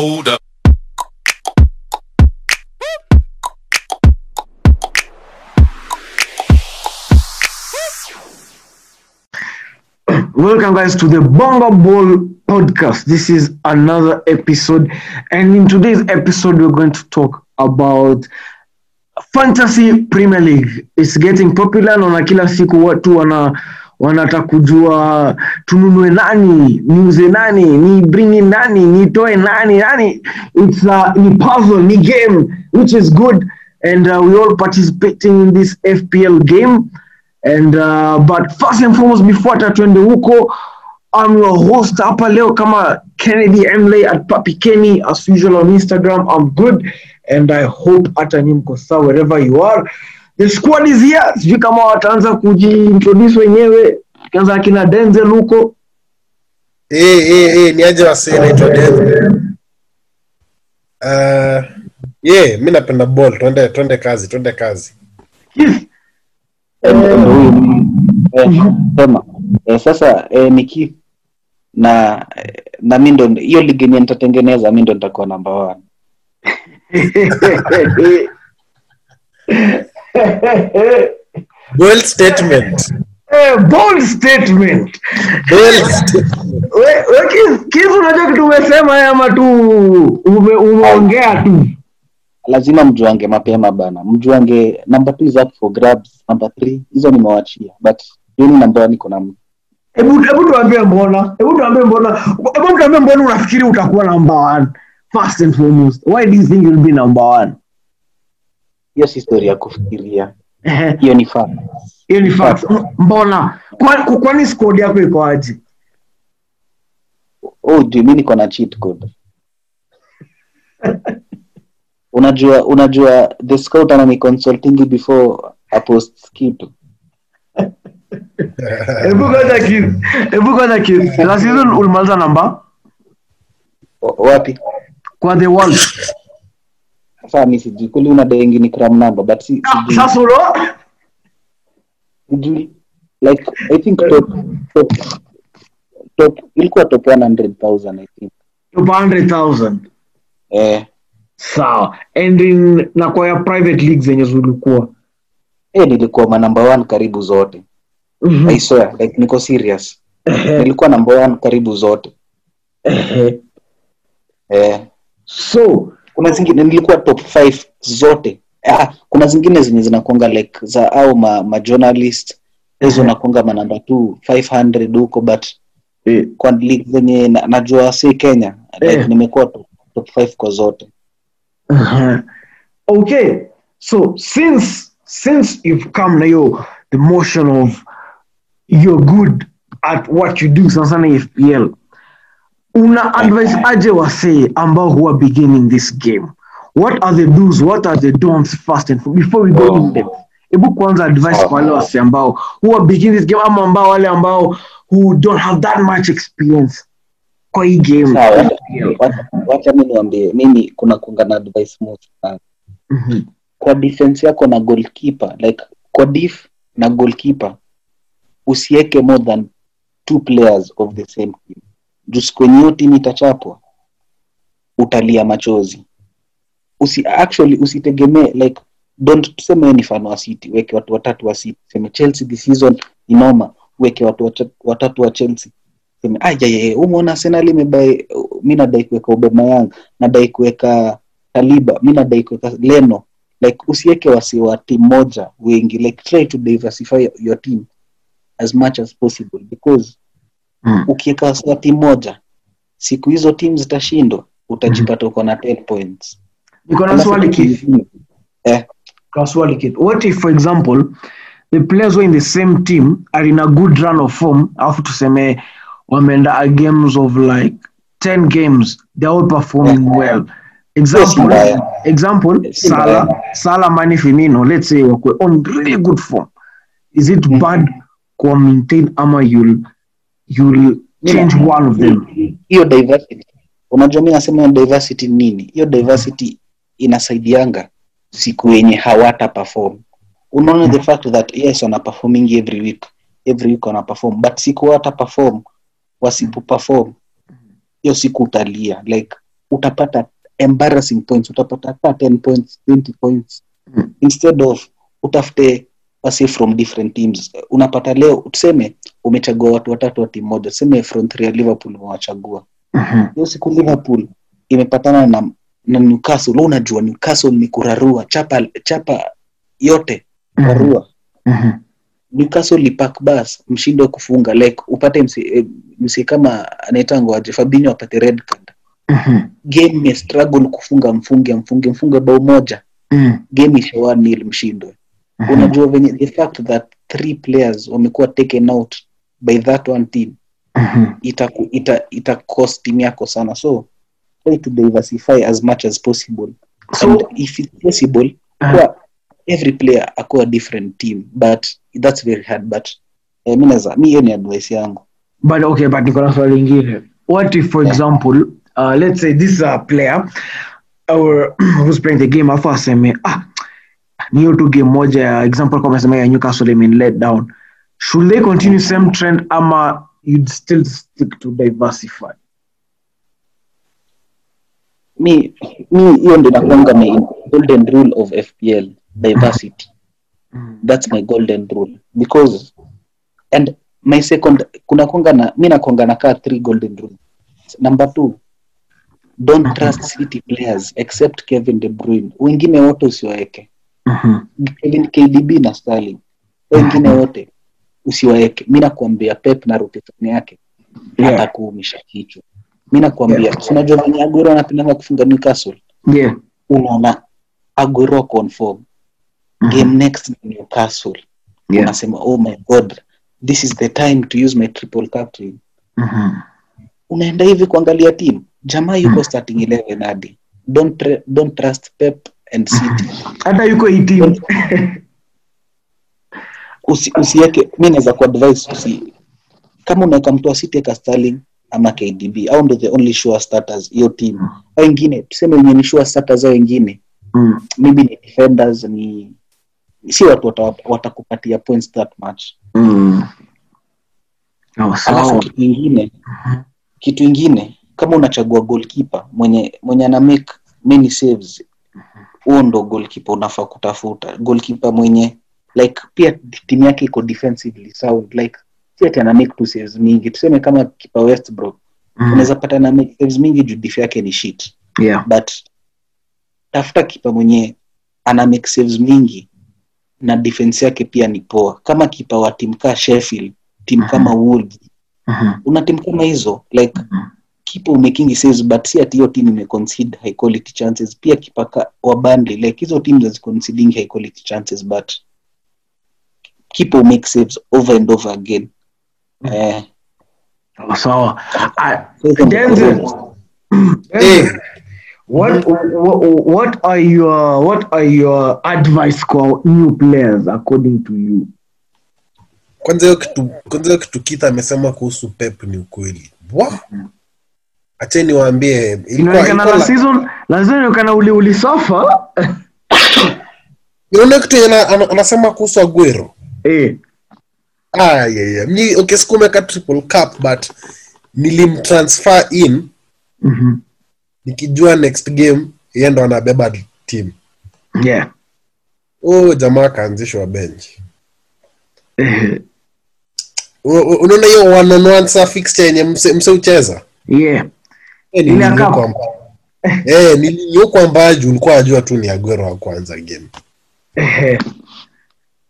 Hold up. Welcome, guys, to the Bonga Ball podcast. This is another episode, and in today's episode, we're going to talk about Fantasy Premier League. It's getting popular. Naona kila siku watu wana wanataka kujua tununue nani, niuze nani, ni bring in nani, nitoe nani, nani. It's a, ni puzzle, ni game, which is good, and uh, we all participating in this FPL game. And uh, but first and foremost before hata huko I'm your host hapa leo kama Kennedy Mlay at Papi Kenny as usual on Instagram. I'm good and I hope hata ni mko sawa wherever you are. The squad is here. Sijui kama wataanza kujiintroduce wenyewe. Kianza akina Denzel huko. Eh, eh, eh, ni aje wasee naitwa Denzel. Uh, yeah, mi napenda ball. Twende twende kazi, twende kazi. Eh, ndo huyu eh, sema eh, sasa eh, niki na na mi ndo hiyo ligi yenye nitatengeneza mi ndo nitakuwa namba one Bold statement. Eh, bold statement. Unajua kitu umesema ama tu ume, umeongea tu. lazima mjuange mapema bana mjuange number two is up for grabs number three hizo nimewachia but yoni namba niko na mtu Hebu hebu tuambie mbona? Hebu tuambie mbona? Hebu tuambie mbona unafikiri utakuwa number one? First and foremost, why do you think you'll be number one? Hiyo si stori ya kufikiria hiyo ni fact Hiyo ni fact. Mbona? Kwani squad yako iko aje? oh juu mi niko na cheat code unajua unajua the scout anani consulting before apost kitu Hebu kwanza kids. Hebu kwanza kids. Last season ulimaliza namba wapi kwa the world. Sasa mi sijui kuli una dengi ni cram number but si, sijui, Sasa ulo? sijui like i think top top top ilikuwa top 100000 i think Top 100,000. eh Sawa. And in na kwa ya private league zenye zilikuwa. eh nilikuwa ma number 1 karibu zote Mhm. i swear like niko serious nilikuwa number 1 karibu zote eh So, kuna zingine nilikuwa top 5 zote ah, kuna zingine zenye zinakonga like za au ma, ma journalist hizo nakonga manamba tu 500 huko but yeah. kwa league zenye na, najua si kenya like Eh. nimekuwa top, top 5 kwa zote Uh-huh. Okay, so since since you've come na hiyo the motion of you're good at what you do sana sana FPL, una advice aje wasee ambao who are beginning this game? What are the do's? What are the don'ts first and before we go in depth? Hebu kwanza advice kwa wale wasee ambao who are beginning this game ama ambao wale ambao who don't have that much experience kwa hii game. Wacha- mi niwambie mimi kuna kunga na advice moja sana Mhm. kwa defense yako na goalkeeper like kwa dif na goalkeeper usiweke more than two players of the same team juu kwenye hiyo timu itachapwa utalia machozi. Usi actually usitegemee like don't tuseme ni fano wa city weke watu watatu wa city. Seme chelsea this season inoma, weke watu watatu wa chelsea. Seme yeye, umeona arsenal imebai mi nadai kuweka ubema yangu nadai kuweka taliba mi nadai kuweka leno. Like usiweke wasi wa timu moja wengi. Like try to diversify your team as much as possible because Mm. ukiweka wasi timu moja siku hizo timu zitashindwa utajipata uko na 10 points. Niko na swali eh, Kwa swali. What if for example the players were in the same team are in a good run of form alafu tuseme wameenda a games of like 10 games they're all performing well. Example example sala mbaya. Salah. Firmino let's say wakwe on really good form. Is it Mhm. bad kuwa maintain ama you'll you'll change one of them. Hiyo diversity. Unajua mi nasema diversity nini? Hiyo diversity inasaidianga siku yenye hawata perform unaona the fact that yes wana performing every week. Every week wana perform but siku hawata perform wasipo perform hiyo siku utalia. Like utapata embarrassing points. Utapata ka 10 points 20 points. Mm. instead of utafute wasi from different teams unapata leo tuseme umechagua watu watatu wa timu moja tuseme from three ya liverpool umewachagua Mhm. hiyo siku liverpool imepatana na na newcastle unajua newcastle ni kurarua chapa chapa yote rarua Mhm. newcastle lipak bas mshindi wa kufunga like upate msi, eh, msi kama anaitangwa aje fabinho apate red card Mhm. game me struggle kufunga mfunge mfunge mfunge bao moja Mm. game isha 1-0 mshindwe. Unajua venye the fact that three players wamekuwa taken out by that one team Mhm. ita, ita, ita cost team yako sana. So try to diversify as much as possible. So- and if it's possible Uh, kuwa every player akuwa different team but that's very hard. But eh, mi naza mi hiyo ni advice yangu. But okay but niko na swali lingine. What if for example uh, let's say this is a player or who's playing the game afu aseme ah ni hiyo tu game moja ya example kama sema ya newcastle mean let down. Should they continue same trend ama you'd still stick to diversify? Mi mi hiyo ndo nakwanga my golden rule of fpl diversity. That's my golden rule. Because and my second kuna konga na mi nakonga nakaa three golden rule number two don't trust city players except kevin de bruyne. Wengine wote usiwaeke Mhm. kevin kdb na starling wengine wote usiwaeke. Mi nakuambia pep na rotation yake Yeah. atakuumisha kichwa. Mi nakuambia yeah. unajua venye agoro anapendanga kufunga newcastle? Yeah. Unaona agoro conform game next ni newcastle. Yeah. Unasema oh my god this is the time to use my triple captain. Mhm. unaenda hivi kuangalia team? Jamaa yuko starting 11 hadi. Don't, don't trust pep and city hata yuko 18 usi, usiweke mi naweza kuadvise usi kama unaweka mtu wa city eka starling ama kdb au ndo the only sure starters hiyo team au wengine tuseme wenye ni sure starters au wengine Mm. maybe ni defenders ni si watu wata- watakupatia points that much Mm. Oh, alafu kitu ingine kitu ingine kama unachagua goalkeeper mwenye mwenye ana make many saves huo ndo goalkeeper unafaa kutafuta goalkeeper mwenye like pia timu yake iko defensively sound like si ati ana make two saves mingi tuseme kama kipa westbrook Mm. unaweza pata na make saves mingi juu yake ni shit yeah but tafuta kipa mwenye ana make saves mingi na defense yake pia ni poa kama kipa wa timu kaa sheffield timu kama wolves Mhm. una timu kama hizo like Mhm. Kipa umekingi saves but si ati hiyo team imeconcede high quality chances pia kipaka wa bandi like hizo teams haziconceding high quality chances but kipa umake saves over and over again. Eh, sawa. What, what what are your what are your advice kwa new players according to you? Kwanza hiyo kitu kwanza hiyo kitu kita amesema kuhusu pep ni ukweli. Wa! Acheni waambie ilikuwa inaonekana la season lazima inaonekana uli ulisofa. Unaona kitu yenye ana- ana- anasema kuhusu aguero. Eh. Ah, yeah, yeah. mi okay sikumeka triple cup but nilimtransfer in. Mhm. Nikijua next game yeye ndo anabeba team. Yeah. Oh jamaa akaanzishwa bench. Eh, unaona hiyo one on one sa fixture yenye mse, mse ucheza yeah Eh, cup. mbaya. eh juu ulikuwa ajua tu ni agwero wa kwanza game.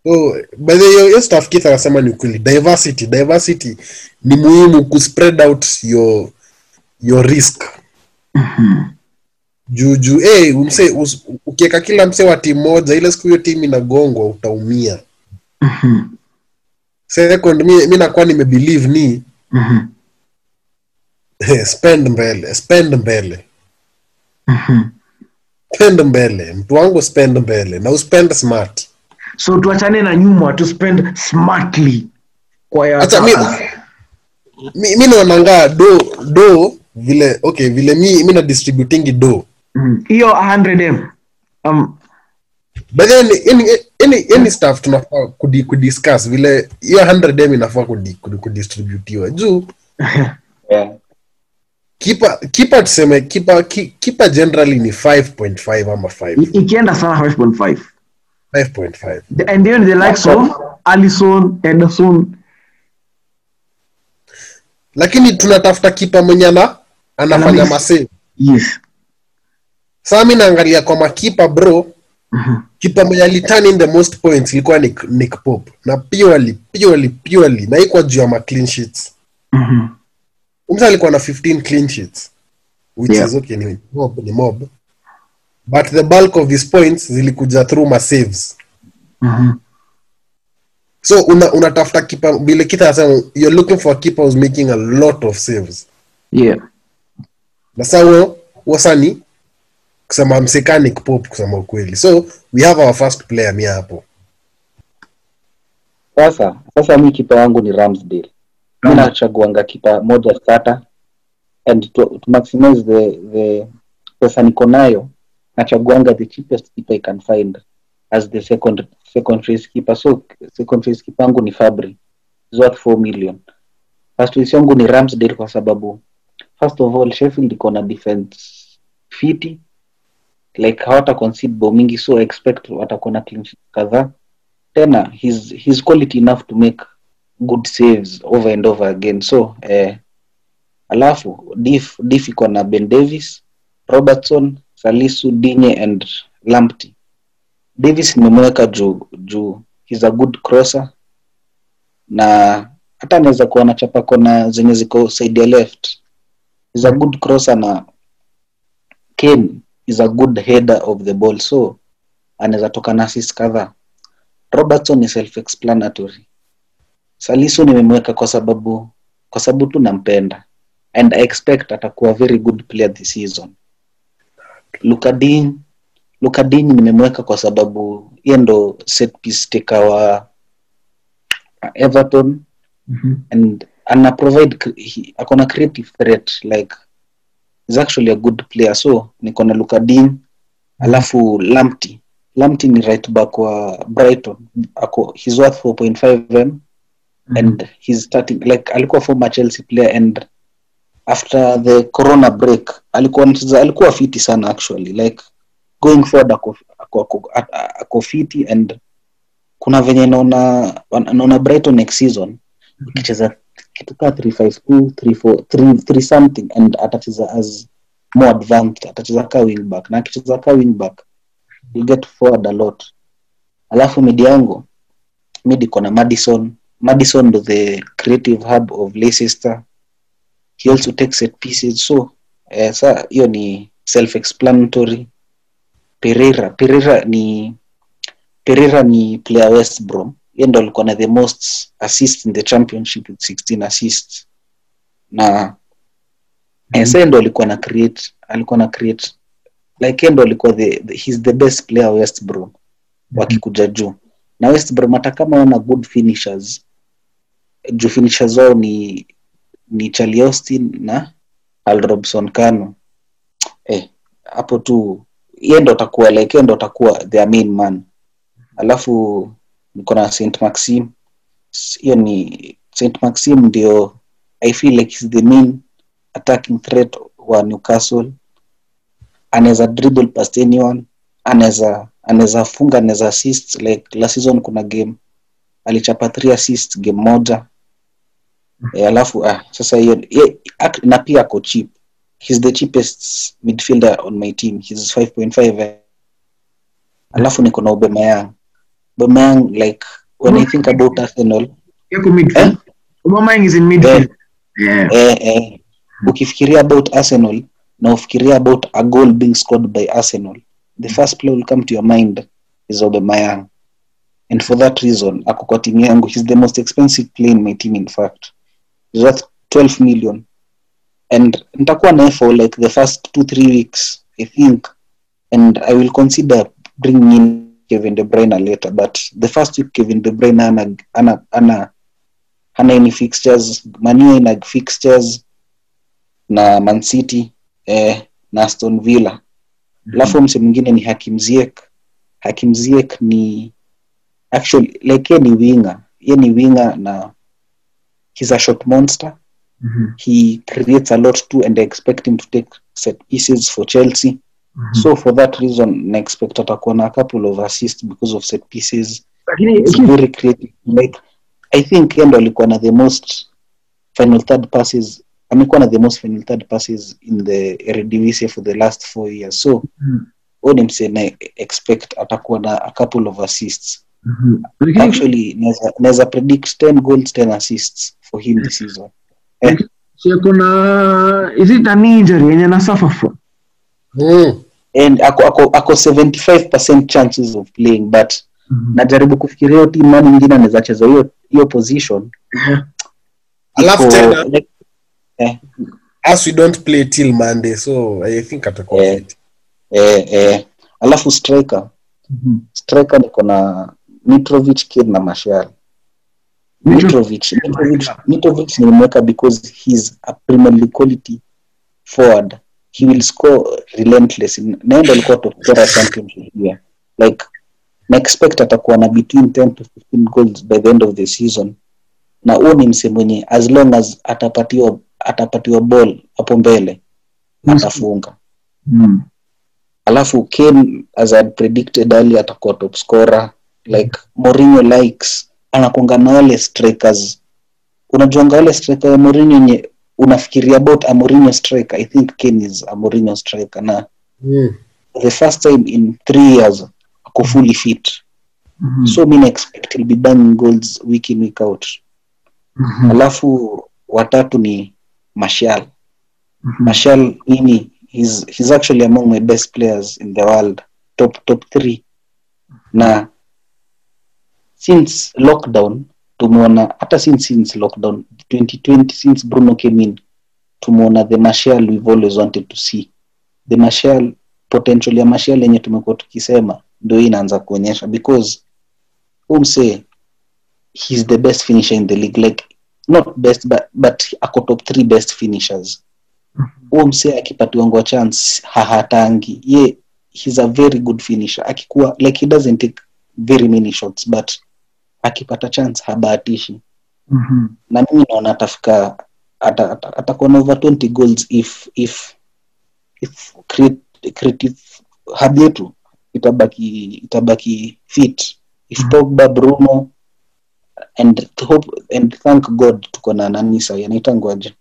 Oh, by the way hiyo stuff Keith anasema ni ukweli. Diversity diversity ni muhimu ku spread out your your risk. Juu juu eh ukiweka kila mse wa timu moja ile siku hiyo timu inagongwa utaumia. Mhm, second mi, mi nakuwa nimebelieve ni mhm, spend mbele spend mbele. Mhm. spend mbele mtu wangu spend mbele. Na uspend smart. So tuachane na nyuma to spend smartly. Kwa ya Acha mi, mi, do do vile okay vile mi, mi na distributingi do. Mhm. hiyo 100m um, but then any, any, any stuff tunafaa kudi, kudiscuss. Vile hiyo 100 m inafaa kudi, kudi, juu. Yeah. Kipa kipa tuseme kipa kipa generally ni 5.5 ama 5 ikienda sana 5.5 5.5 and then the likes of Allison Ederson. Lakini tunatafuta kipa mwenye ana anafanya Ana- masave. Yes. Saa mi naangalia kwa makipa bro kipa mwenye aliturn in the most points ilikuwa Nick, Nick Pope. Na purely purely purely na ikuwa juu ya ma clean sheets. Mhm. Mtu alikuwa na 15 clean sheets which Yeah. is okay ni mob ni mob. But the bulk of his points zilikuja through ma saves. Mhm. so una unatafuta kipa vile kita anasema you're looking for a keeper who's making a lot of saves. Yeah. Na saa huo huo saa ni kusema msekani pop kusema ukweli. So we have our first player mia hapo. Sasa sasa mi kipa wangu ni ramsdale mi nachaguanga kipa moja starter and to, to maximize the, the pesa niko nayo nachaguanga the cheapest keeper i can find as the second second race keeper. So second race keeper yangu ni fabri. Is worth 4 million. First race yangu ni ramsdale kwa sababu first of all sheffield iko na defense fiti. Like hawata concede bao mingi so expect watakuwa na clean kadhaa. Tena he's, he's quality enough to make good saves over and over again. So eh, alafu dif iko na ben davis robertson salisu dinye and lampty davis nimemweka juu juu. He's a good crosser. Na hata anaweza kuwa na chapa kona zenye ziko side ya left. Is a good crosser na kane is a good header of the ball. So anaweza toka na assist kadhaa. Robertson ni self explanatory salisu nimemweka kwa sababu kwa sababu tu nampenda. And i expect atakuwa very good player this season. Lukadin lukadin nimemweka kwa sababu hiye ndo set piece taker wa everton. Mhm. and ana provide akona creative threat like is actually a good player. So niko na lukadin alafu lamti lamti ni right back wa brighton. Ako he's worth 4.5 m and he's starting like alikuwa former chelsea player and after the corona break alikuwa alikuwa fiti sana actually like going forward ako, ako, ako, ako fiti and kuna venye naona naona brighton next season ikicheza kitu kaa 352 34 3 3 something and atacheza as more advanced atacheza ka wingback na akicheza ka wingback you get forward a lot. Alafu midi yangu midi iko na madison madison to the creative hub of leicester. He also takes set pieces. So eh, sa hiyo ni self explanatory pereira pereira ni pereira ni player west brom. Hiyo ndo alikuwa na the most assists in the championship with 16 assists. Na mm -hmm. ndo alikuwa na create alikuwa na create like yeye ndo alikuwa the, the he's the best player west brom wakikuja juu. Na west brom hata kama wana good finishers juu zao ni ni Charlie Austin na Al Robson Kano eh hapo tu yeye ndo atakuwa like yeye ndo atakuwa their main man. Alafu niko na Saint Maxim hiyo ni Saint Maxim ndio I feel like is the main attacking threat wa Newcastle. Anaweza dribble past anyone anaweza anaweza funga anaweza assist like last season kuna game alichapa three assist game moja e, alafu ah, sasa hiyo na pia ako cheap. He's the cheapest midfielder on my team. He's 5.5 eh. alafu niko na Aubameyang. Aubameyang like when I think about Arsenal Yako midfield. Aubameyang is in midfield. Yeah. eh, eh, ukifikiria about arsenal na ufikiria about a goal being scored by arsenal the first play will come to your mind is Aubameyang. And for that reason ako kwa timu yangu. He's the most expensive play in my team in fact he's 12 million. And nitakuwa naye for like the first two three weeks i think. And i will consider bringing in kevin de bruyne later but the first week kevin de bruyne ana ana ana ana any fixtures. Manu ina fixtures. Na mancity eh, na aston villa. Alafu mse mwingine ni hakim ziek hakim ziek ni actually like ye ni winga ye ni winga na he's a short monster. Mhm. he creates a lot too and I expect him to take set pieces for Chelsea. Mhm. so for that reason na expect atakuwa na a couple of assists because of set pieces. Lakini It's very creative like I think yeye ndo alikuwa na the most final third passes. Amekuwa na the most final third passes in the Eredivisie for the last four years. So huyo ni msee na expect atakuwa na a couple of assists Mhm. Lakini actually naweza- predict 10 goals 10 assists for him this season si kuna is it an injury yenye na suffer from Mm. and ako, ako, ako 75% chances of playing but Mhm. najaribu kufikiria hiyo timu nani nyingine anaweza cheza hiyo hiyo position alafu tena like, as we don't play till monday so i think atakuwa Eh. fit. eh, eh, alafu striker Mhm. striker niko na Mitrovic Kane na Martial. Mitrovic Mitrovic. Mitrovic nimemweka because he's a Premier League quality forward. He will score relentless. Naenda alikuwa top scorer championship here like na expect atakuwa na between 10 to 15 goals by the end of the season. Na huo ni mse mwenye as long as atapatiwa atapatiwa ball hapo mbele atafunga. Mhm. alafu Kane as I had predicted earlier atakuwa top scorer like Mourinho likes anakonga na wale strikers unajuanga wale striker ya Mourinho yenye unafikiria about a Mourinho striker I think Kane is a Mourinho striker na Mm. the first time in three years ako fully fit Mhm. so mi naexpect he'll be banging goals week in week out Mhm. alafu watatu ni Martial Mhm. Martial mimi he's, he's actually among my best players in the world top top three na since lockdown tumeona hata since since lockdown 2020 since Bruno came in tumeona the Martial we've always wanted to see. The Martial potential ya Martial yenye tumekuwa tukisema ndio hii inaanza kuonyesha because umse he's the best finisher in the league like not best but, but ako top three best finishers. Huo msee akipatiwa ngwa chance hahatangi. Ye he's a very good finisher. Akikuwa like he doesn't take very many shots but akipata chance habahatishi Mhm. na mimi naona atafika ata- ata- atakuwa na over 20 goals if if if creative hub yetu itabaki itabaki fit. If Mhm. Pogba Bruno and hope and thank God tuko na nani sahi anaitangwaje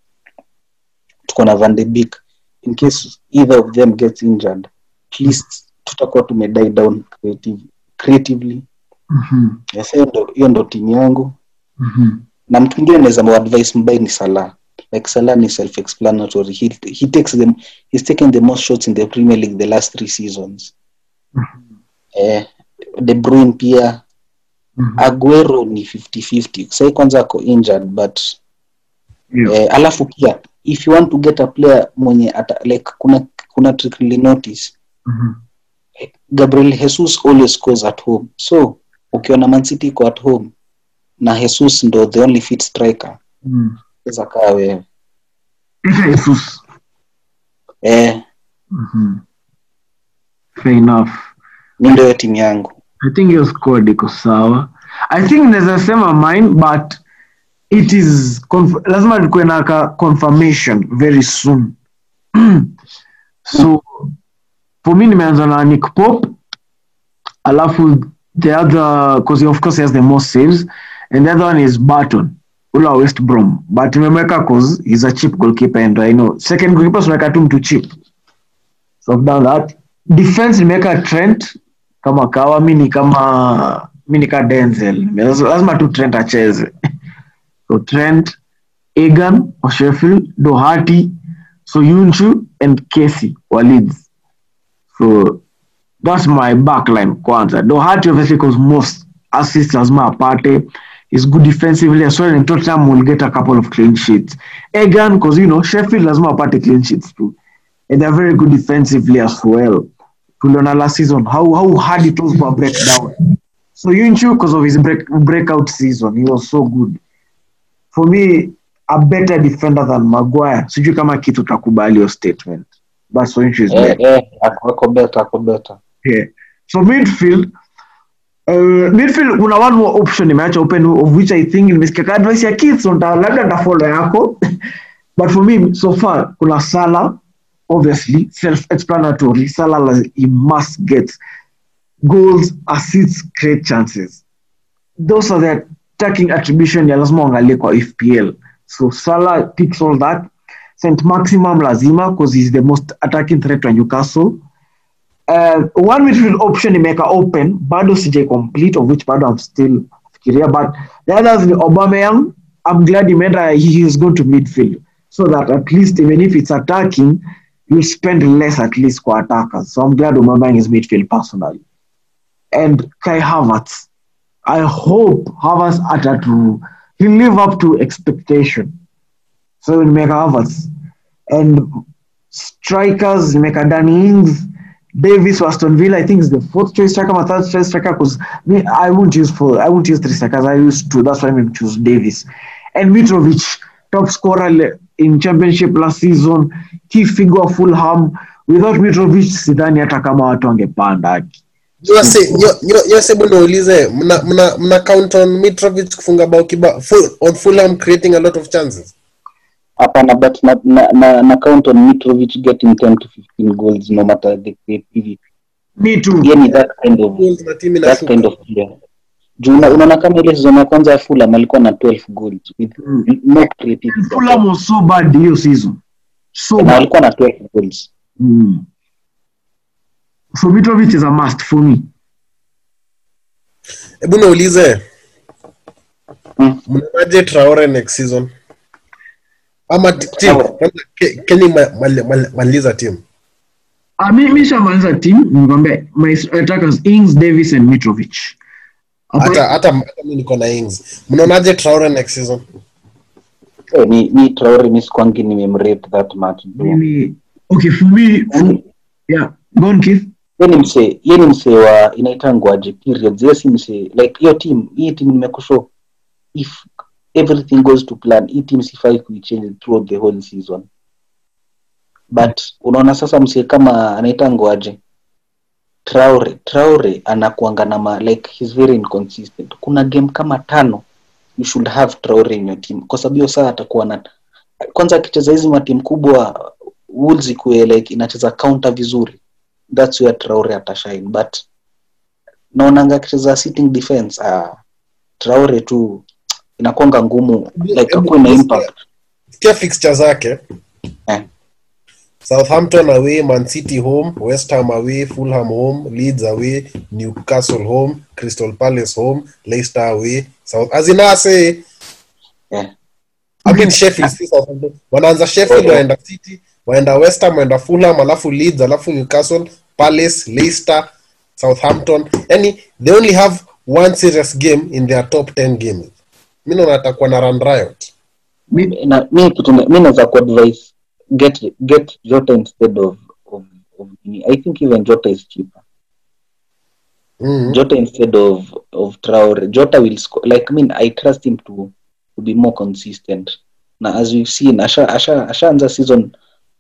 tuko na Van de Beek. In case either of them gets injured at least tutakuwa tumedie down creative, creatively Mhm. yes, hiyo ndo timu yangu Mhm. na mtu mwingine naweza advice mbai ni Salah like Salah ni self explanatory he, he takes them he's taken the most shots in the Premier League the last three seasons eh, De Bruyne pia Mhm. Aguero ni 50-50 sai kwanza ako injured but Yeah. eh, alafu pia if you want to get a player mwenye ata, like kuna kuna trick notice Mhm. Gabriel Jesus always scores at home so ukiona Man City iko at home na Jesus ndo the only fit striker mm. weza kaa wewe Jesus. eh, Mhm. Fair enough. mi ndio timu yangu I think your squad iko sawa. I think naweza sema mine but it is conf- lazima tukuwe na ka confirmation very soon. so for me nimeanza na Nick pop alafu the other because of course he has the most saves and the other one is Barton ule wa West Brom. But nimemweka cause he's a cheap goalkeeper and I know second goalkeeper tunaweka tu mtu cheap. So I've done that. Defense nimeweka Trent kama kawa mi ni kama mi ni ka Denzel. Lazima tu Trent acheze. So Trent Egan wa Sheffield Doherty Soyuncu and Casey wa Leeds. So that's my backline kwanza. Doherty obviously cause most assists lazima apate is good defensively as well and Tottenham will get a couple of clean sheets. Egan cause you know Sheffield lazima apate clean sheets too. And they're very good defensively as well. Tuliona last season how, how hard it was for a breakdown. So Yunchu because of his break, breakout season he was so good. For me a better defender than Maguire. Sijui kama kitu takubali hiyo statement. But Soyuncu is eh, better eh, ako better ako better yeah. so midfield uh, midfield kuna one more option nimeacha open of which i think nimesikia advice ya kids so labda nitafollow yako. But for me so far kuna Salah obviously self-explanatory. Salah like, he must get goals assists create chances. Those are the attacking attribution ya lazima uangalie kwa FPL so Salah ticks all that. St Maximum lazima because he's the most attacking threat to Newcastle uh, one midfield option imeka open. Bado sija complete of which bado I'm still fikiria but the others ni Aubameyang I'm glad imeenda he is going to midfield so that at least even if it's attacking you spend less at least kwa attackers. So I'm glad Aubameyang is midfield personally. And Kai Havertz. I hope Havertz atatu he'll live up to expectation. So nimeka Havertz. And strikers nimeka Danny Davis for Aston Villa I think is the fourth choice striker my third choice striker because me I won't use four I won't use three strikers I use two that's why I choose Davis. And Mitrovic top scorer in championship last season key figure Fulham. Without Mitrovic sidhani hata kama watu wangepanda nyose bwana uulize mna, mna, mna count on Mitrovic kufunga bao kiba full, on Fulham creating a lot of chances hapana but na, na, na, na count on Mitrovic getting 10 to 15 goals no matter the creativity me too. Yeye that kind of that kind of player. Juu unaona kama ile season ya kwanza ya Fulham alikuwa na 12 goals with Mm. no creativity. Fulham was so bad hiyo season. So na alikuwa na 12 goals. Mm. so Mitrovic is a must for me. Hebu naulize Mm. Mnaje Traore next season ama t- team. Traore. kwanza Ke- Kenny ma- mali- mali- maliza team. Ah, mi shamaliza team nikwambia attackers Ings Davis and Mitrovic. Hata hata mimi niko na Ings. Mnaonaje Traore next season? Eh, ni ni Traore mi sikwangi nimemrate that much Mimi- okay for me for, yeah go on Keith. Ye ni msee ye ni msee wa inaitangwaje periods si like hiyo team hii team nimekushow if everything goes to plan. Hii kuichange throughout the whole season. But unaona sasa msie kama anaitangwaje traure traure anakuanga na ma like he's very inconsistent. Kuna game kama tano you should have traure in your team. Kwa sababu hiyo saa atakuwa na kwanza akicheza hizi matimu kubwa Wolves like inacheza counter vizuri. That's where Traore atashine but naonanga akicheza sitting defense uh, Traore tu inakwanga ngumu like akuwe na impact sikia fixture zake eh. Southampton away, mancity home, West Ham away, Fulham home, Leeds away, Newcastle home, Crystal Palace home, Leicester away. South azinase yeah. I Eh. Mean Sheffield si Southampton. Wanaanza Sheffield Okay. waenda City, waenda West Ham, waenda Fulham, alafu Leeds, alafu Newcastle, Palace, Leicester, Southampton. Yani they only have one serious game in their top 10 games. Mimi naona atakuwa na run riot. Mi- na mi kitu na- mi naweza kuadvise get get Jota instead of of, of I think even Jota is cheaper Mm. Jota instead of of Traore Jota will score like I mean I trust him to to be more consistent na as we've seen asha asha ashaanza season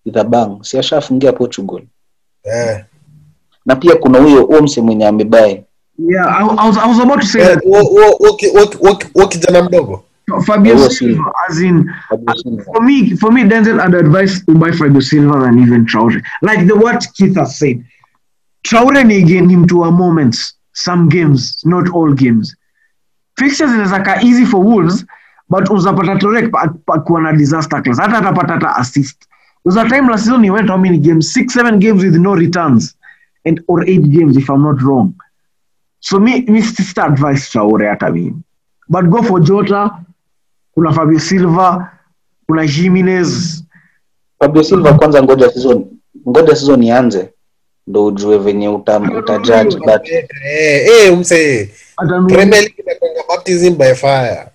with a bang si ashafungia Portugal Eh. na pia kuna huyo omse mwenye amebae yeah I, I was I was about to say Eh, that wo kijana mdogo. Fabio Silva Silva. as in for me, for me, Denzel, I'd advise to buy Fabio Silva than even Traore. Like the what Keith has said, Traore ni again him to a moments, some games, not all games. Fixtures zinaweza ka easy for Wolves, but uzapata Traore pa- pa- kuwa na disaster class. Hata atapata hata assist. There was a time last season he went how many games? Six, seven games with no returns, and or eight games if I'm not wrong. So me, mi sister advice Traore hata mimi. But go for Jota, kuna Fabio Silva, kuna Jimenez. Fabio Silva kwanza ngoja season ngoja season ianze ndo ujue venye uta, utajudge but Eh, eh, mse Premier League inakuanga baptism by fire.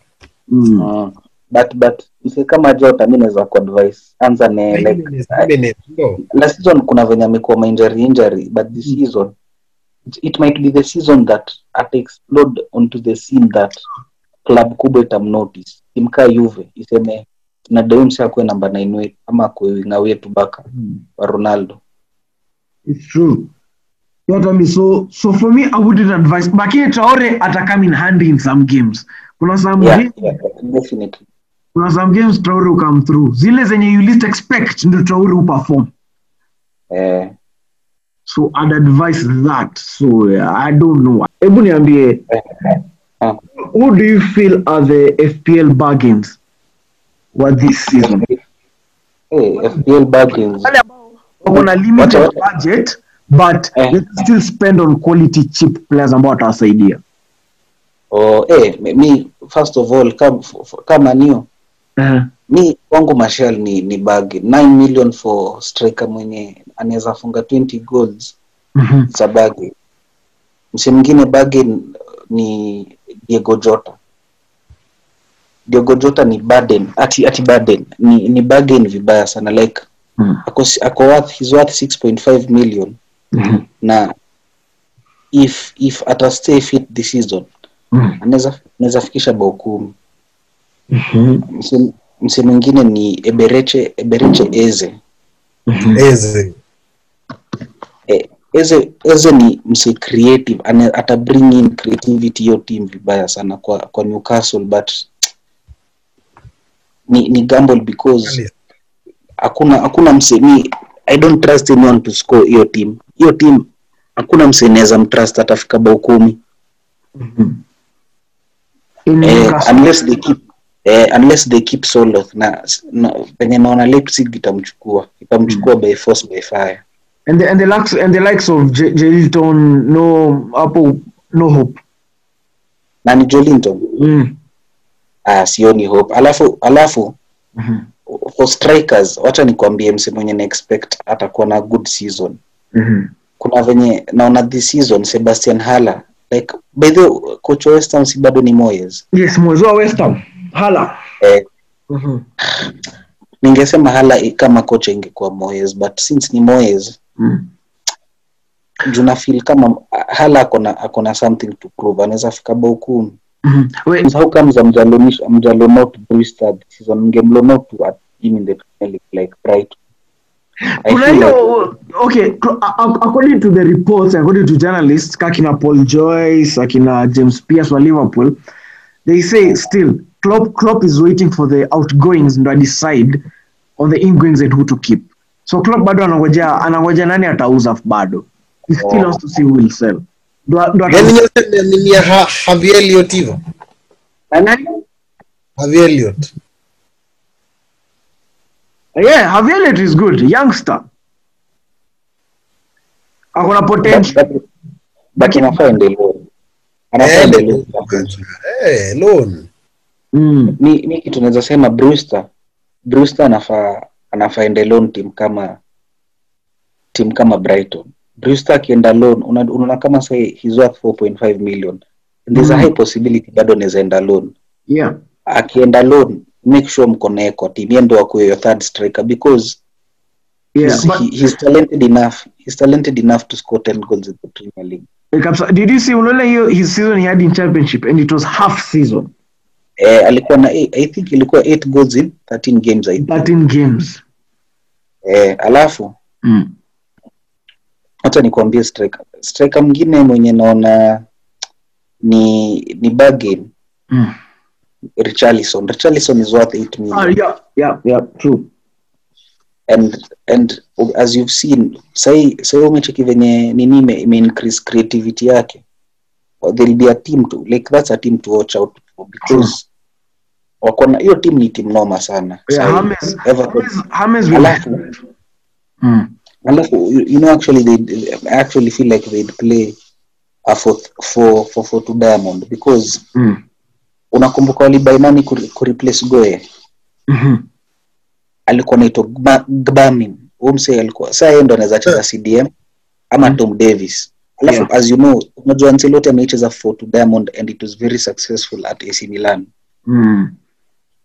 Mm. mm, but but mse kama Jota mi naweza kuadvise anza ne like season kuna venye amekuwa ma injury injury but this season it, it might be the season that at explode onto the scene that club kubwa itamnotice imkaa yuve iseme na Deumse akuwe namba nine wetu ama akuwe winga wetu baka Mm. wa Ronaldo It's true. You know what I mean? So, so for me, I wouldn't advise. Lakini Traore atakam in handy in some games. Kuna some yeah, games yeah definitely kuna some games traore will come through zile zenye you least expect ndio traore uperform eh, so I'd advise that. So yeah, i don't know. Hebu niambie ah. who do you feel are the fpl bargains wa this season? Hey, FPL bargains. Wako na limited budget but Eh. they still spend on quality cheap players ambao watawasaidia. Oh, eh, mi first of all kama, kama nio mi kwangu Martial ni ni bag 9 million for striker mwenye anaweza funga 20 goals Mhm. za bag msi mwingine bag ni Diego Jota Diego Jota ni burden ati ati burden ni ni bargain vibaya sana like Mhm. ako ako worth he's worth 6.5 million Mhm. na if if ata stay fit this season mm. anaweza fikisha bao kumi Mhm. Mse- mwingine ni Ebereche Ebereche Eze. Eze. e, Eze Eze ni mse creative ana, ata bring in creativity hiyo team vibaya sana kwa kwa Newcastle but ni ni gamble because hakuna hakuna mse mi I don't trust anyone to score hiyo team hiyo team hakuna mse naweza mtrust atafika bao kumi -hmm. eh, unless they keep eh, unless they keep Soloth na, penye naona Leipzig itamchukua itamchukua by force by fire and the and the likes and the likes of J- no Apple, no hope. na ni Jolinton Mm. ah, sioni hope alafu alafu Mhm. for strikers wacha nikwambie mse mwenye na expect atakuwa na good season Mhm. kuna venye naona this season Sebastian Hala like by the coach West Ham si bado ni Moyes Yes, Moyes wa West Ham. Hala. eh, Mhm. ningesema hala kama kocha ingekuwa Moyes but since ni Moyes Mm. juna feel kama hala akona akona something to prove anaweza fika how comes amjalonot Brewster season ngemlonot to in the Premier League like Brighton kuna hiyo okay cl- a- a- according to the reports according to journalists kakina paul joyce akina james pierce wa liverpool they say still Klopp, Klopp is waiting for the outgoings ndo decide on the ingoings and who to keep so Klopp bado anangojea anangojea nani atauza bado he still Oh. wants to see who will sell Yaani Ha- Harvey Elliott hivyo? Nani? Javier Elliott. yeah Havertz is good youngster akona potential But- but- but inafaa ende loan. Anafaa Eh, ende ndio. loan. Eh, mm. mi, mi kitu naweza sema Brewster. Brewster anafaa anafaa ende loan team kama team kama Brighton. Brewster akienda loan unaona kama say he's worth 4.5 million. And there's a Mm. high possibility bado anaweza enda loan. Yeah. Akienda loan make sure mko naye kwa team yeye ndo akuwe your third striker because yeah he's, but he, he's talented enough he's talented enough to score 10 goals in the Premier League. Kabisa. Did you see unaona hiyo his season he had in championship and it was half season eh, alikuwa na I think ilikuwa 8 goals in 13 games I think. 13 games. Eh, alafu? Mm. hata nikwambie striker. Striker mwingine mwenye naona ni ni bargain Mm. Richarlison. Richarlison is worth 8 million. Ah, yeah yeah yeah true. And and as you've seen sai sai umecheki venye nini ime, ime increase creativity yake. There'll be a team to like that's a team to watch out because wako na hiyo timu ni timu noma sana. Yeah James will alafu mm. alafu you, know actually they actually feel like they'd play uh, for for for for to diamond because Mm. unakumbuka walibai nani kureplace goe Mhm. alikuwa naitwa Gba- gbamin. Huyu msee alikuwa saa yeye ndo anaweza cheza cdm ama tom davis alafu Yeah. as you know unajua ancelotti ameicheza for to diamond and it was very successful at ac milan Mm.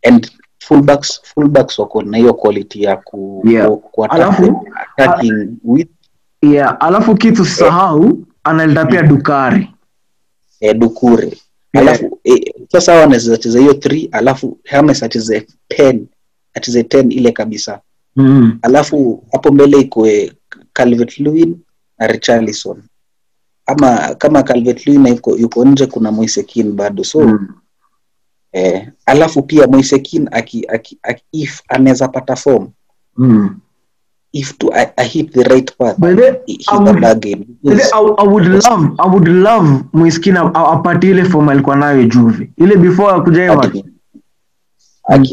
and fullbacks fullbacks wako na hiyo quality ya ku, Yeah. ku, Alafu- attacking with yeah alafu kitu sahau analeta pia dukari eh, dukure Yeah. alafu eh, sasa hao wanaweza cheza hiyo 3 alafu Hames acheze 10 acheze 10 ile kabisa mm. alafu hapo mbele ikwe Calvert Lewin na Richarlison ama kama Calvert Lewin yuko, yuko nje kuna Moisekin bado so Mm. eh, alafu pia Moisekin aki, aki, aki, if anaweza pata form Mm. if to I, I hit the right path I would- love Moisekin apate ile form alikuwa nayo Juve. Ile before akuja.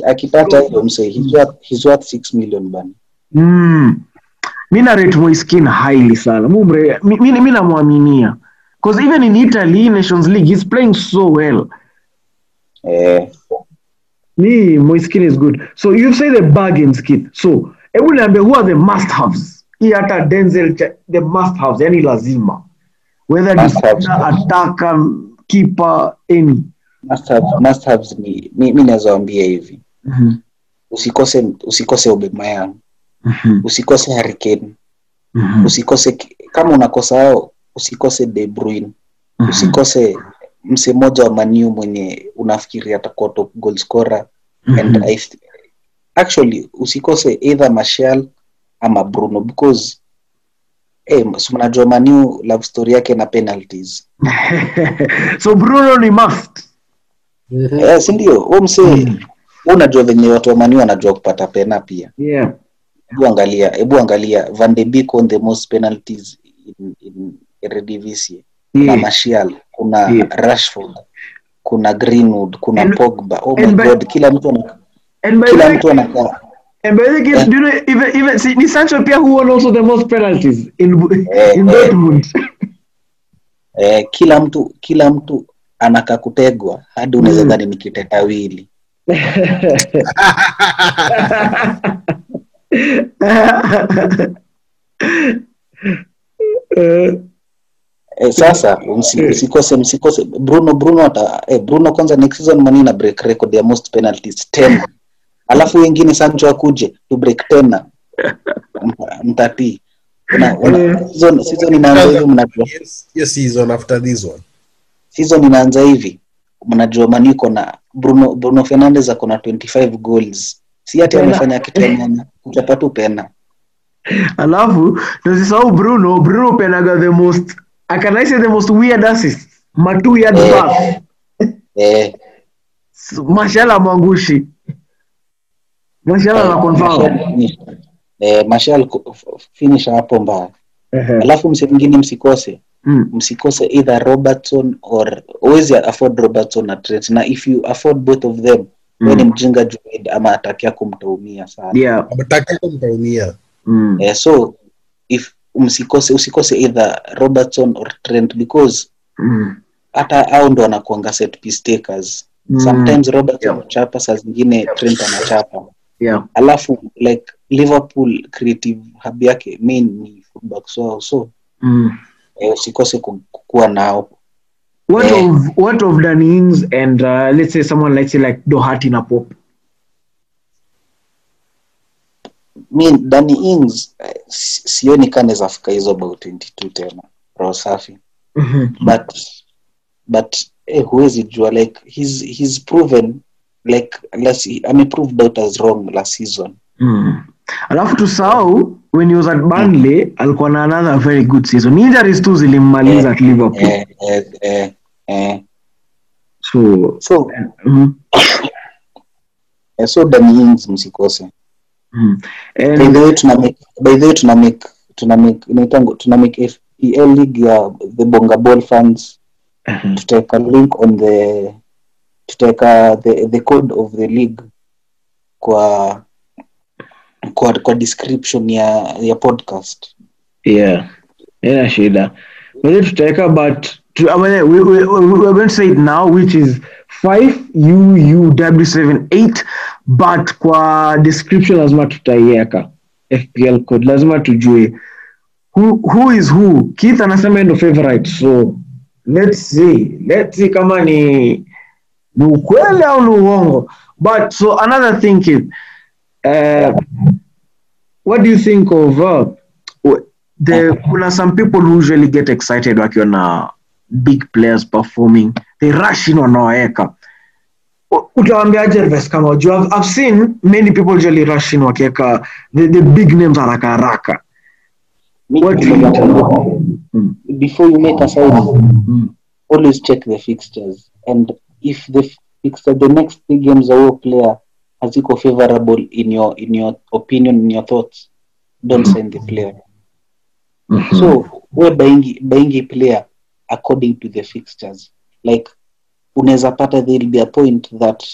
Akipata hiyo mse he's he's worth 6 million bana Mm. Mi narate Moiskin highly sana. Mumre, mi, mi, mi namwaminia. Because even in Italy Nations League he's playing so well. eh, Me, Moiskin is good. So you say the bargains kid. So hebu niambie who are the must haves? Hii hata Denzel the must haves, yani lazima. Whether ataka keeper, any. must have, must haves ni mi, mi naweza waambia hivi Mhm. usikose usikose Aubameyang Mhm. usikose Harry mm -hmm. usikose kama unakosa hao usikose De Bruyne Mhm. usikose mse mmoja wa Maniu mwenye unafikiri atakuwa top goal scorer and I actually usikose either Martial ama Bruno because eh, mnajua Maniu love story yake na penalties so Bruno ni must. Eh, si ndio huyo mse wewe unajua venye watu wa Maniu wanajua kupata pena pia Yeah. Hebu angalia hebu angalia Van de Beek on the most penalties in, in Eredivisie kuna Yeah. Martial kuna Yeah. Rashford kuna Greenwood kuna And- Pogba oh my by- god kila mtu ana, kila mtu anakaa and by the way, Yeah. do you know even even see, ni Sancho pia who won also the most penalties in Eh, in eh. Dortmund. eh, kila mtu kila mtu anaka kutegwa hadi unaweza Mm. ni kitetawili Eh, eh, sasa Mm. msikose msikose. Bruno Bruno ata, e, Bruno kwanza next season mani na break record ya most penalties tena alafu wengine Sancho akuje tu break tena mtatii. Eh. season, season inaanza hivi mnajua. Yes, yes season after this one. season inaanza hivi. Mnajua mani iko na Bruno Bruno Fernandes ako na 25 goals. Si ati amefanya kitu mwana upena alafu nazisahau Bruno. Bruno upenaga the most say the most weird assist. Matu yard Eh. back eh, mashala mwangushi mashala na confirm. Eh, mashal finish hapo mbaya. Ehe. alafu mse mwingine msikose. Mm. msikose either robertson or always afford robertson na trent. Na if you afford both of them mm. ni mjinga juid ama atakia kumtaumia sana yeah mtaumia. mm. eh, so if msikose usikose either robertson or trent because Mm. hata au ndo anakuanga set piece takers Mm. sometimes robertson Yeah. chapa saa zingine trent anachapa yeah alafu like liverpool creative hub yake main ni fullbacks wao so mm. eh, usikose ku- kukuwa nao what yeah. of what of Danny and uh, let's say someone like say like Doherty na Pop mi Danny Ings eh, si- sioni kanaweza fika hizo about 22 tena roho safi Mhm. but but eh, huwezi jua like he's, he's proven like last, ameproved out as wrong last season Mm. alafu tusahau when he was at Burnley alikuwa na another very good season injuries tu zilimmaliza at Liverpool eh, eh, eh, eh. So so mm, so Danny Ings msikose. Mm. by the way tuna make by the way tuna make tuna make inaitango tuna make FPL league ya the Bonga Ball fans. Tutaeka tutaweka link on the tutaweka the, the code of the league kwa kwa, kwa description ya ya podcast. Yeah. Ina shida. Maybe tutaweka but to, I mean, we, we, we, to say it now which is 5UUW78 but kwa description lazima tutaiweka FPL code. Lazima tujue who, who is who. Keith anasema ndo favorite so let's see. Let's see kama ni ni ukweli au ni uongo. But so another thing Keith uh, what do you think of uh, the kuna some people who usually get excited wakiona big players performing. The rushing in wanaweka U- Jervis kama ujua I've, I've seen many people usually rush in wakiweka the, the big names haraka haraka. What do you think? Mm. before you make a signing Mm. always check the fixtures. And if the fixture the next three games za huyo player haziko favorable in your in your opinion in your thoughts don't sign the player. So we buying buying a player according to the fixtures. Like unaweza pata there'll be a point that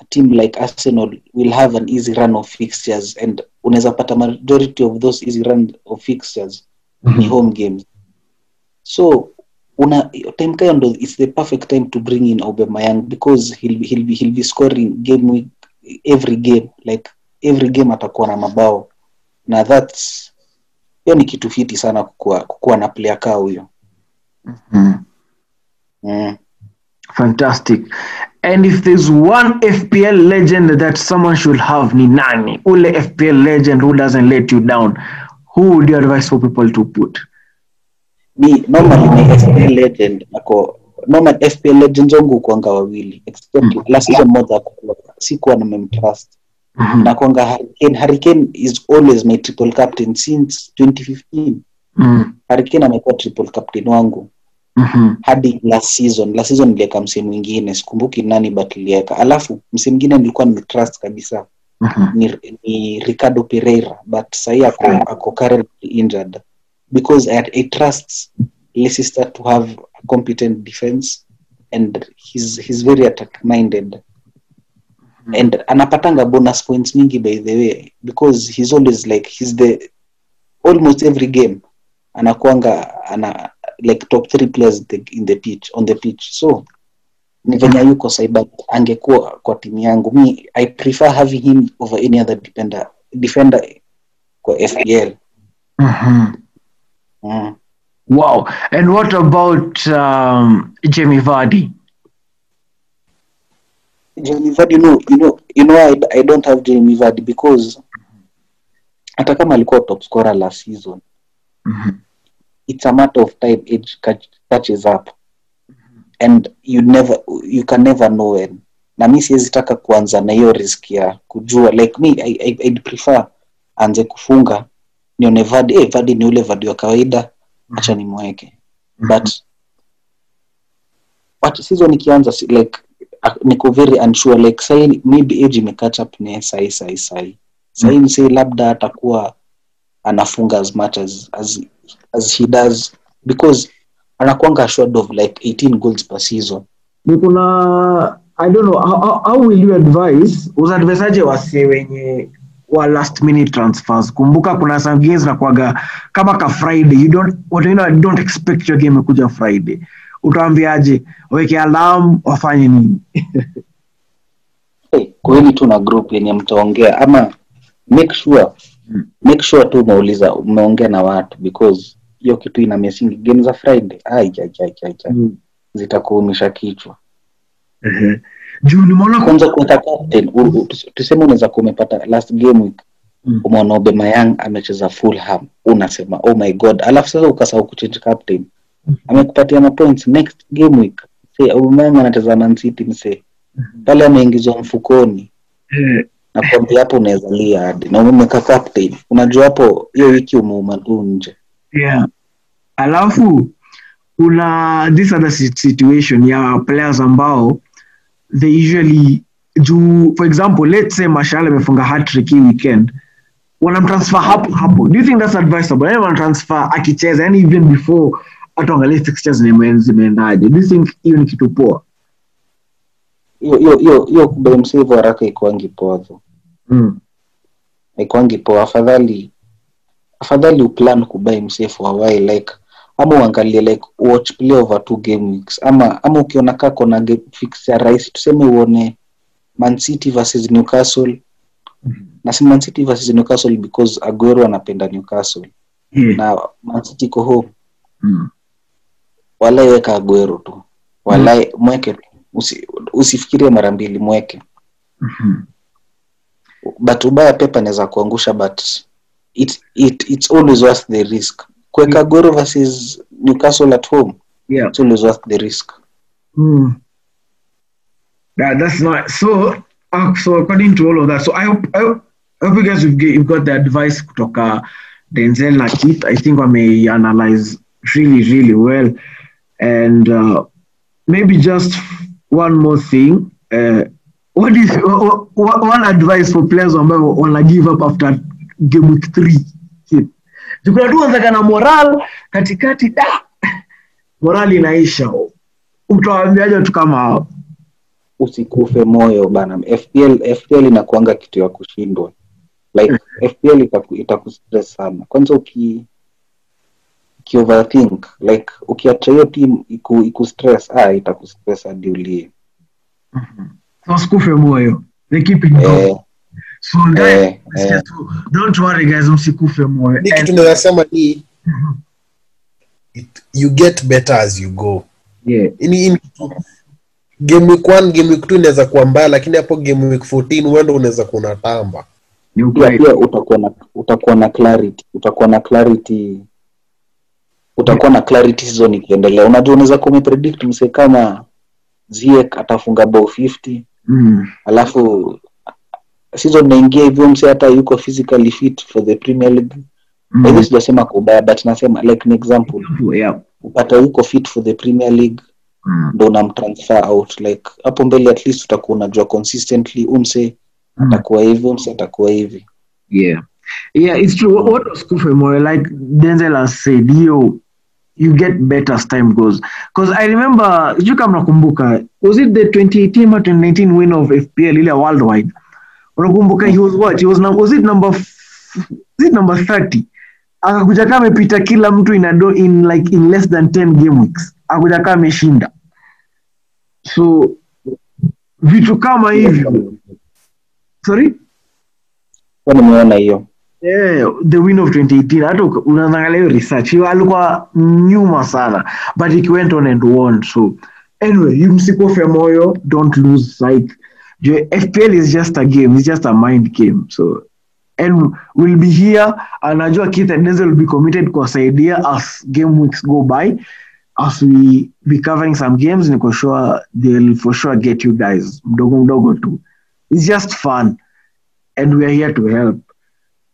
a team like arsenal will have an easy run of fixtures and unaweza pata majority of those easy run of fixtures ni home games. So una time kayo ndo it's the perfect time to bring in Aubameyang because he'll, be- he'll, be, he'll be scoring game week every game like every game atakuwa na mabao. Na that's hiyo ni kitu fiti sana kukuwa, kukuwa na player kaa huyo mm. Fantastic. And if there's one FPL legend that someone should have, ni nani? Ule FPL legend who doesn't let you down. Who would you advise for people to put? Ni normally my FPL legend ako normal FPL legends wangu kuanga wawili except last season sikuwa na memtrust. Mm-hmm. na kwanga Hurricane Hurricane is always my triple captain since 2015 Mm. Amekuwa triple captain wangu. Mhm. hadi last season. Last season niliweka msimu mwingine. Sikumbuki nani but niliweka. Alafu msimu mwingine nilikuwa nimetrust kabisa. Mhm. ni, ni ricardo pereira but sahii ako, ako currently injured. Because I, I trust leicester to have a competent defense and he's, he's very attack minded and anapatanga bonus points mingi by the way because he's always like he's the almost every game anakuanga ana like top three players in the, pitch on the pitch so ni venye yuko saiba angekuwa kwa timu yangu mi i prefer having him over any other defender defender kwa fpl Mhm. mm. Wow. And what about um, Jamie Vardy? Jamie Vardy, no you know, you know I, I don't have Jamie Vardy because hata kama alikuwa top scorer last season Mhm. It's a matter of time age catch, catches up. And you never you can never know when. Na mi siwezi taka kuanza na hiyo risk ya kujua. Like me I, I, I'd prefer anze kufunga nione vadi eh, vadi ni ule vadi wa kawaida acha nimweke. But but season ikianza like uh, niko very unsure. Like sai maybe age imecatch up ne sai sai sai. Sai msee labda atakuwa anafunga as much as as as he does because anakwanga assured of like 18 goals per season. Ni kuna I don't know how, how, how will you advise usadvisaje wase wenye wa last minute transfers? Kumbuka kuna some games nakuaga kama ka friday you don't what you know, don't expect your game kuja friday. Utaambiaje weke alarm wafanye nini? Hey, kuweni tu na group yenye mtaongea ama make sure hmm. make sure tu umeuliza umeongea na watu because hiyo kitu ina mesingi game za friday. Ai ai ai ai ai. zitakuumisha kichwa. Ehe. juu nimeona kwanza kuweka captain tuseme unaweza kuwa umepata last game week. Mm. umeona Aubameyang amecheza Fulham. Unasema oh my god. Alafu sasa ukasahau kuchange captain. Amekupatia mapoints next game week. Say anacheza mancity msee. Mm-hmm. pale ameingizwa mfukoni. Eh, nakwambia hapo unaweza lia hadi. Na umeweka captain. Unajua hapo hiyo wiki umeuma tu nje yeah. alafu kuna this other si- situation ya players ambao they usually juu for example let's say Martial amefunga hat-trick hii weekend wanamtransfer hapo hapo. Do you think that's advisable? Yani wanatransfer akicheza yani even before hata angalia fixtures zime- zimeendaje. Do you think hiyo ni kitu poa? Hiyo kubemsa msave haraka ikuangi poa tu mm. haikuangi poa. Afadhali afadhali uplan kubai msefu awai like ama uangalie like watch play over two game weeks ama ama ukiona kako na fix ya rahisi tuseme uone mancity versus Newcastle. Nasema Man City versus Newcastle because Aguero anapenda Newcastle. Yeah. na mancity iko home. Mm. walai weka Aguero tu. Walai mweke tu. Usi, usifikirie mara mbili mweke. Mhm. but ubaya pepa anaweza kuangusha but it, it, it's always worth the risk kuweka Aguero versus Newcastle at home yeah it's always worth the risk Mm. Yeah, that's not so. Uh, so according to all of that, so I hope I hope, I hope you guys have get, you've got the advice kutoka Denzel na Keith. I think I may analyze really really well, and uh, maybe just one more thing. uh, what is o- one advice for players ambao wana give up after game week 3 tukuna tu anzaga na moral katikati da moral inaisha. Utawaambiaje watu kama hao? Usikufe moyo bana. Fpl fpl inakuanga kitu ya kushindwa. Like fpl itakustress sana. Kwanza uki uki overthink. Like ukiacha hiyo team iku, iku stress ah itakustress hadi ulie. So usikufe moyo. They keep it eh, eh, eh. don't worry guys msikufe moyo. Ni And- kitu nawezasema ni it, you get better as you go. Yeah. Ini, ini game week one game week two inaweza kuwa mbaya lakini hapo game week 14 uendo unaweza kuwa unatamba. Ni pia ukweli. Pia utakuwa na utakuwa na clarity utakuwa na clarity. Utakuwa na clarity season ikiendelea. Unajua unaweza kuwa umepredict mse kama Ziyech atafunga bao 50 mm. alafu season naingia hivyo mse hata yuko physically fit for the premier league mm. hivi sijasema kwa ubaya but nasema like an example yeah upata yuko fit for the premier league mm. ndo unamtransfer out like hapo mbele at least utakuwa unajua consistently umse Mm. atakuwa hivi umse atakuwa hivi Yeah, yeah, it's true. What, what was more like Denzel has said, you you get better as time goes. Because I remember, sijui kama nakumbuka, was it the 2018 or 2019 win of FPL ile worldwide? Unakumbuka he was what? He was number, was it number was it number 30? Akakuja kama amepita kila mtu in, a in like in less than 10 game weeks. Akakuja kama ameshinda. So vitu kama hivyo. Sorry? Nimeona hiyo Yeah, the win of 2018 hata unaangalia hiyo research hiyo alikuwa nyuma sana but it went on and won so anyway you msikufe moyo don't lose sight fpl is just a game it's just a mind game. So and we'll be here anajua Keith and Denzel will be committed kuwasaidia as game weeks go by. As we be covering some games niko sure they'll for sure get you guys mdogo mdogo tu. It's just fun and we are here to help.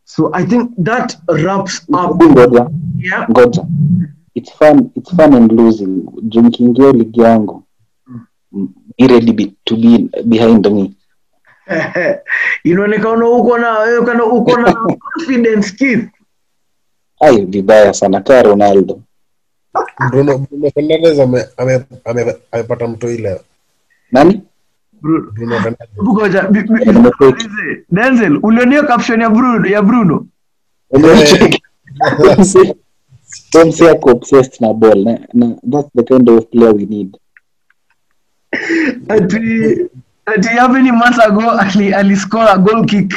So I think that wraps up. Ngoja Yeah. ngoja. It's fun it's fun and losing. Juu nikiingia ligi yangu mm, be ready be, to be behind me. Inaonekana uko na kana uko na confidence Keith. ai vibaya sana. Kaa ronaldo. Bruno, Bruno Fernandes ame- ame- ame- amepata mto ile. Nani? Bruno Fernandes. Denzel, ulionio caption ya Bruno ya Bruno? Tomsi ako obsessed na ball. Na, na that's the kind of player we need Ati ati how many months ago ali aliscore a goal kick.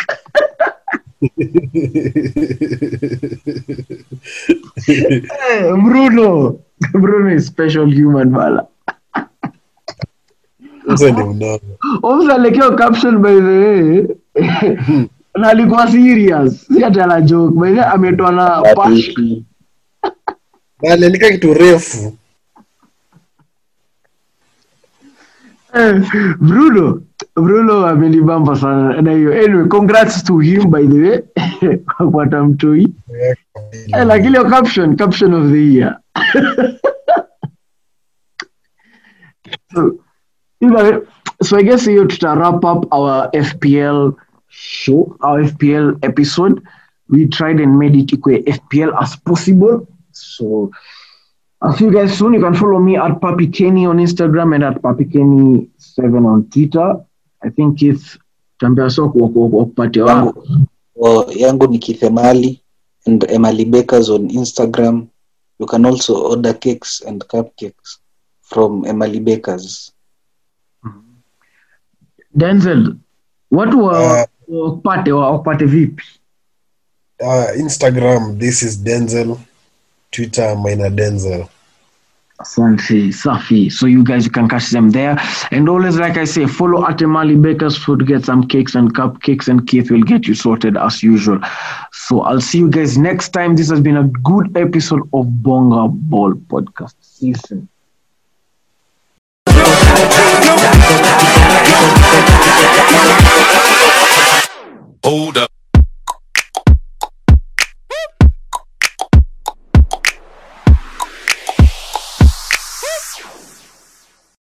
Eh, Bruno. Bruno is special human bala. Mzee ni mdogo. Omsa lekeo caption by the way. na alikuwa serious. Si ati ana joke. By the ametoa. Na kitu refu Bruno Bruno amenibamba sana na hiyo. Anyway, congrats to him by the way kwa kupata mtoi. Lakini hiyo caption caption of the year. so, either, so I guess hiyo tuta wrap up our FPL show, our FPL episode. We tried and made it equal FPL as possible. So I'll see you guys soon. You can follow me at Papi Kenny on Instagram and at Papi Kenny7 on Twitter. I think Keith, tambia so kwa kwa kwa wangu. yangu, ni yangu Emali and Emali bakers on instagram you can also order cakes and cupcakes from Emali bakers Denzel, watu wa Uh, wakupate wa- wakupate vipi? uh, instagram this is denzel Twitter Minor Denzel. Asante, safi. So you guys, you can catch them there. And always, like I say, follow Atemali Bakers Food, get some cakes and cupcakes, and Keith will get you sorted as usual. So I'll see you guys next time. This has been a good episode of Bonga Ball Podcast. See you soon. Hold up.